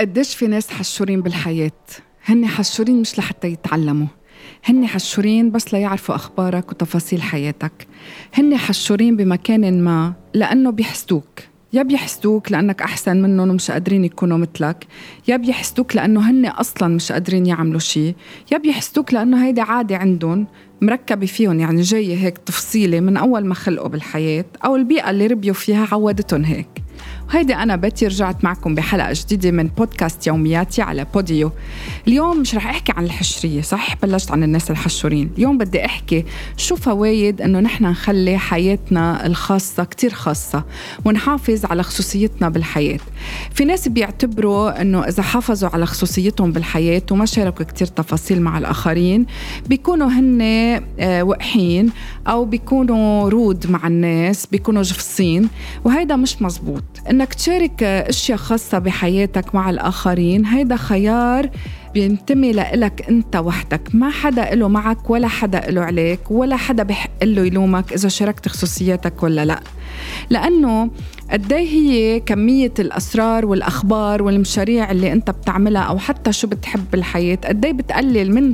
قديش في ناس حشورين بالحياة؟ هن حشورين مش لحتى يتعلموا. هن حشورين بس ليعرفوا أخبارك وتفاصيل حياتك. هن حشورين بمكان ما لأنه بيحسدوك. يا بيحسدوك لأنك أحسن منهم ومش قادرين يكونوا مثلك. يا بيحسدوك لأنه هن أصلا مش قادرين يعملوا شيء يا بيحسدوك لأنه هيدي عادة عندهم مركبة فيهم يعني جاية هيك تفصيلة من أول ما خلقوا بالحياة أو البيئة اللي ربيوا فيها عودتهم هيك. وهيدي أنا بتي رجعت معكم بحلقة جديدة من بودكاست يومياتي على بوديو. اليوم مش رح أحكي عن الحشرية صح؟ بلشت عن الناس الحشورين. اليوم بدي أحكي شو فوايد أنه نحن نخلي حياتنا الخاصة كتير خاصة ونحافظ على خصوصيتنا بالحياة. في ناس بيعتبروا أنه إذا حافظوا على خصوصيتهم بالحياة وما شاركوا كتير تفاصيل مع الآخرين بيكونوا هن آه، وقحين أو بيكونوا rude مع الناس بيكونوا جفصين وهيدا مش مزبوط. أنك تشارك أشياء خاصة بحياتك مع الآخرين. هيدا خيار بينتمي لإلك أنت وحدك. ما حدا له معك ولا حدا له عليك ولا حدا بحق له يلومك إذا شاركت خصوصياتك ولا لأ. لأنه قد هي كمية الأسرار والأخبار والمشاريع اللي أنت بتعملها أو حتى شو بتحب بالحياة. قد بتقلل من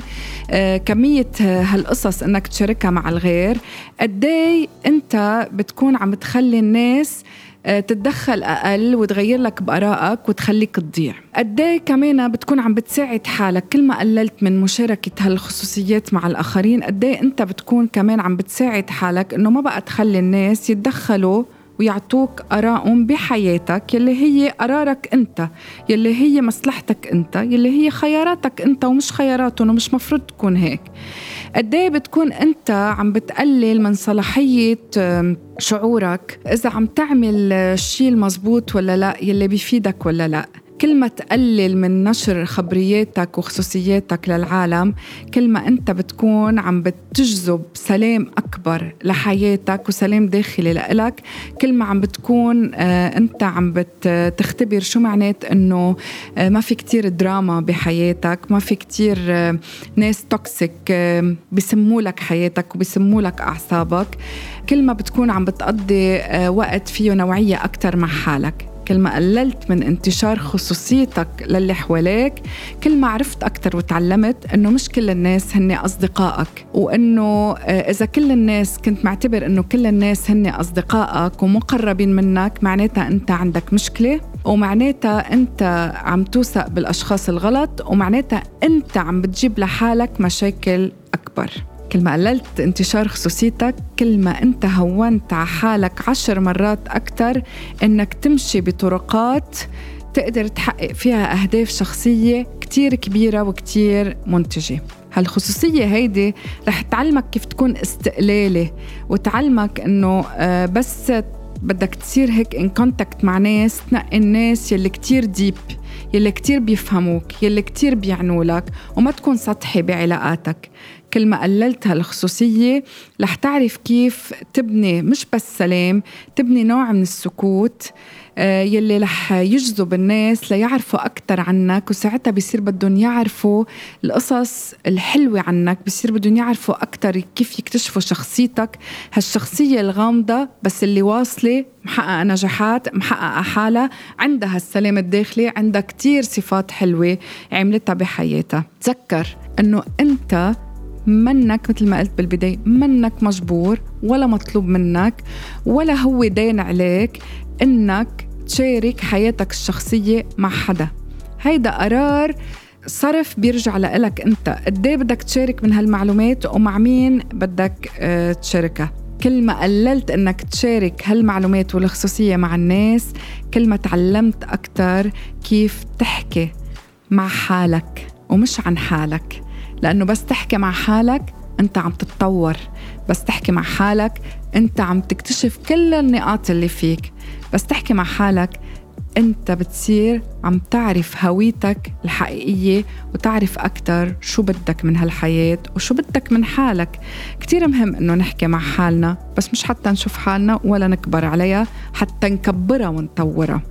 آه، كمية هالقصص أنك تشاركها مع الغير. قد أنت بتكون عم تخلي الناس تتدخل أقل وتغير لك بآرائك وتخليك تضيع. قد إيه كمان بتكون عم بتساعد حالك؟ كل ما قللت من مشاركة هالخصوصيات مع الآخرين قد إيه أنت بتكون كمان عم بتساعد حالك إنه ما بقى تخلي الناس يتدخلوا ويعطوك آرائهم بحياتك يلي هي قرارك أنت يلي هي مصلحتك أنت يلي هي خياراتك أنت ومش خياراتهم ومش مفروض تكون هيك. قد إيه بتكون أنت عم بتقلل من صلاحية شعورك إذا عم تعمل الشيء المزبوط ولا لا يلي بيفيدك ولا لا؟ كل ما تقلل من نشر خبرياتك وخصوصياتك للعالم كل ما أنت بتكون عم بتجذب سلام أكبر لحياتك وسلام داخلي لإلك كل ما عم بتكون آه، أنت عم بتختبر شو معنات إنه آه، ما في كتير دراما بحياتك ما في كتير آه، ناس توكسيك بسموا لك حياتك وبسموا لك أعصابك. كل ما بتكون عم بتقضي وقت فيه نوعية أكثر مع حالك. كل ما قللت من انتشار خصوصيتك للي حواليك كل ما عرفت أكثر وتعلمت إنه مش كل الناس هن أصدقائك وإنه آه، إذا كل الناس كنت معتبر إنه كل الناس هن أصدقائك ومقربين منك معناتها أنت عندك مشكلة ومعناتها أنت عم توثق بالأشخاص الغلط ومعناتها أنت عم بتجيب لحالك مشاكل أكبر. كل ما قللت انتشار خصوصيتك كل ما أنت هونت على حالك عشر مرات أكثر إنك تمشي بطرقات تقدر تحقق فيها أهداف شخصية كتير كبيرة وكتير منتجة. هالخصوصية هيدي رح تعلمك كيف تكون استقلالي وتعلمك إنه آه، بس بدك تصير هيك in contact مع ناس تنقي الناس يلي كتير deep يلي كتير بيفهموك يلي كتير بيعنوا لك وما تكون سطحي بعلاقاتك. كل ما قللت هالخصوصية رح تعرف كيف تبني مش بس سلام تبني نوع من السكوت آه، يلي رح يجذب الناس ليعرفوا أكثر عنك وساعتها بصير بدهم يعرفوا القصص الحلوة عنك بصير بدهم يعرفوا أكثر كيف يكتشفوا شخصيتك. هالشخصية الغامضة بس اللي واصلة محققة نجاحات محققة حالها عندها السلام الداخلي عندها كتير صفات حلوة عملتها بحياتها. تذكر أنه أنت منك مثل ما قلت بالبداية منك مجبور ولا مطلوب منك ولا هو دين عليك إنك تشارك حياتك الشخصية مع حدا. هيدا قرار صرف بيرجع لإلك أنت. قد إيه بدك تشارك من هالمعلومات ومع مين بدك آه، تشاركها؟ كل ما قللت إنك تشارك هالمعلومات والخصوصية مع الناس كل ما تعلمت أكتر كيف تحكي مع حالك ومش عن حالك. لأنه بس تحكي مع حالك أنت عم تتطور. بس تحكي مع حالك أنت عم تكتشف كل النقاط اللي فيك. بس تحكي مع حالك أنت بتصير عم تعرف هويتك الحقيقية وتعرف أكتر شو بدك من هالحياة وشو بدك من حالك. كتير مهم إنه نحكي مع حالنا بس مش حتى نشوف حالنا ولا نكبر عليها حتى نكبرها ونطورها.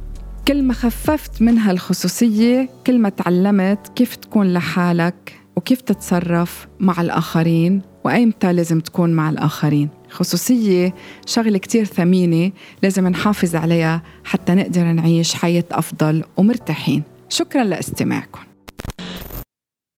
كل ما خففت من هالخصوصية كل ما تعلمت كيف تكون لحالك وكيف تتصرف مع الآخرين وأيمتى لازم تكون مع الآخرين؟ خصوصية شغلة كتير ثمينة لازم نحافظ عليها حتى نقدر نعيش حياة أفضل ومرتاحين. شكرا لإستماعكم.